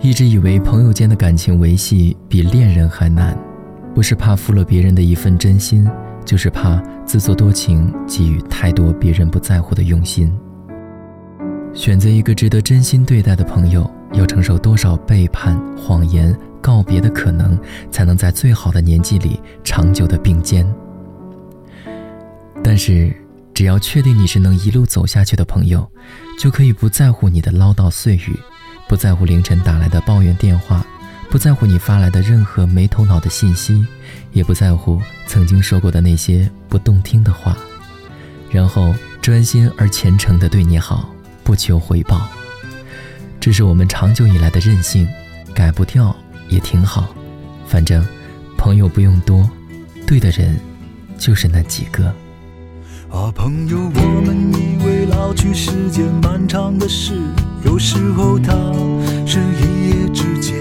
一直以为朋友间的感情维系比恋人还难，不是怕负了别人的一份真心，就是怕自作多情，给予太多别人不在乎的用心。选择一个值得真心对待的朋友，要承受多少背叛、谎言、告别的可能，才能在最好的年纪里长久的并肩？但是，只要确定你是能一路走下去的朋友，就可以不在乎你的唠叨碎语，不在乎凌晨打来的抱怨电话，不在乎你发来的任何没头脑的信息，也不在乎曾经说过的那些不动听的话，然后专心而虔诚地对你好。不求回报，这是我们长久以来的任性，改不掉也挺好。反正朋友不用多，对的人就是那几个。啊，朋友，我们以为老去是件漫长的事，有时候它是一夜之间。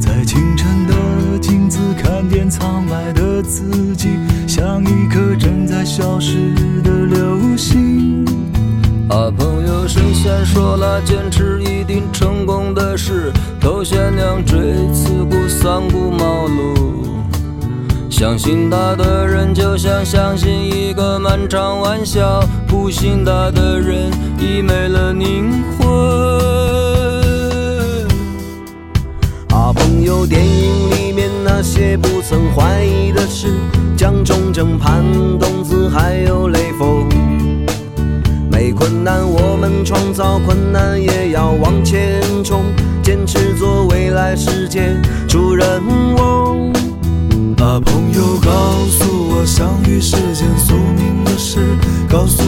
在清晨的镜子看见苍白的自己，像一颗正在消失的流星。啊，朋友，神仙说了，坚持一定成功的事，头悬梁锥刺股，三顾茅。相信他的人，就像相信一个漫长玩笑；不信他的人，已没了灵魂。啊，朋友，电影里面那些不曾怀疑的事，蒋中正、潘冬子，还有雷锋。没困难，我们创造困难，也要往前冲，坚持做未来世界主人翁。朋友，告诉我相遇是件宿命的事，告诉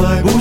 是一块不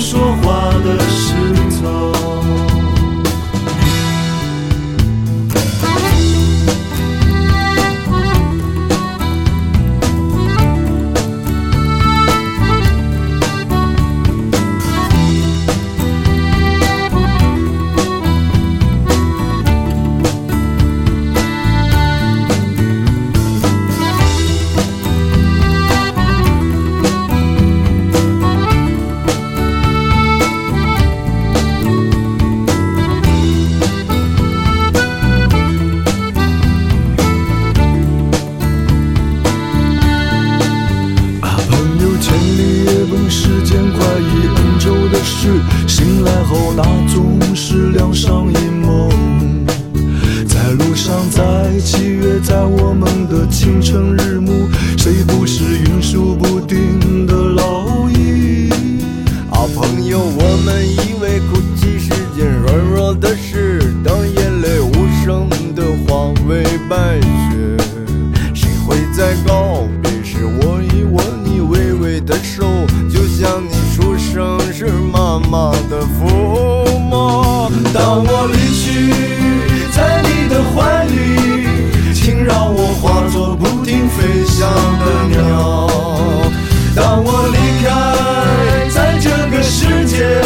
去，在你的怀里，请让我化作不停飞翔的鸟。当我离开，在这个世界，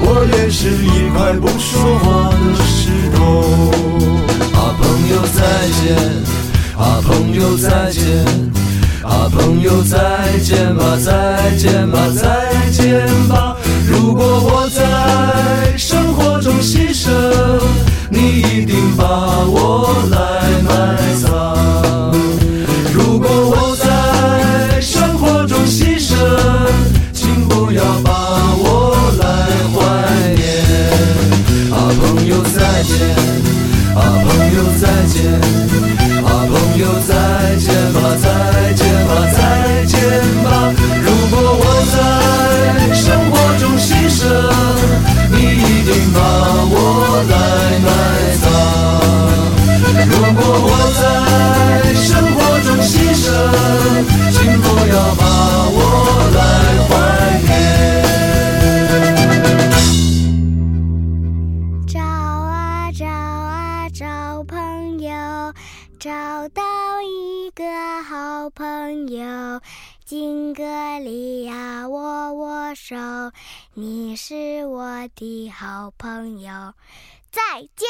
我愿是一块不说话的石头。啊，朋友再见，啊，朋友再见，啊，朋友再见吧，再见吧，再见吧。如果我在生活中牺牲，金戈里呀，握握手，你是我的好朋友，再见。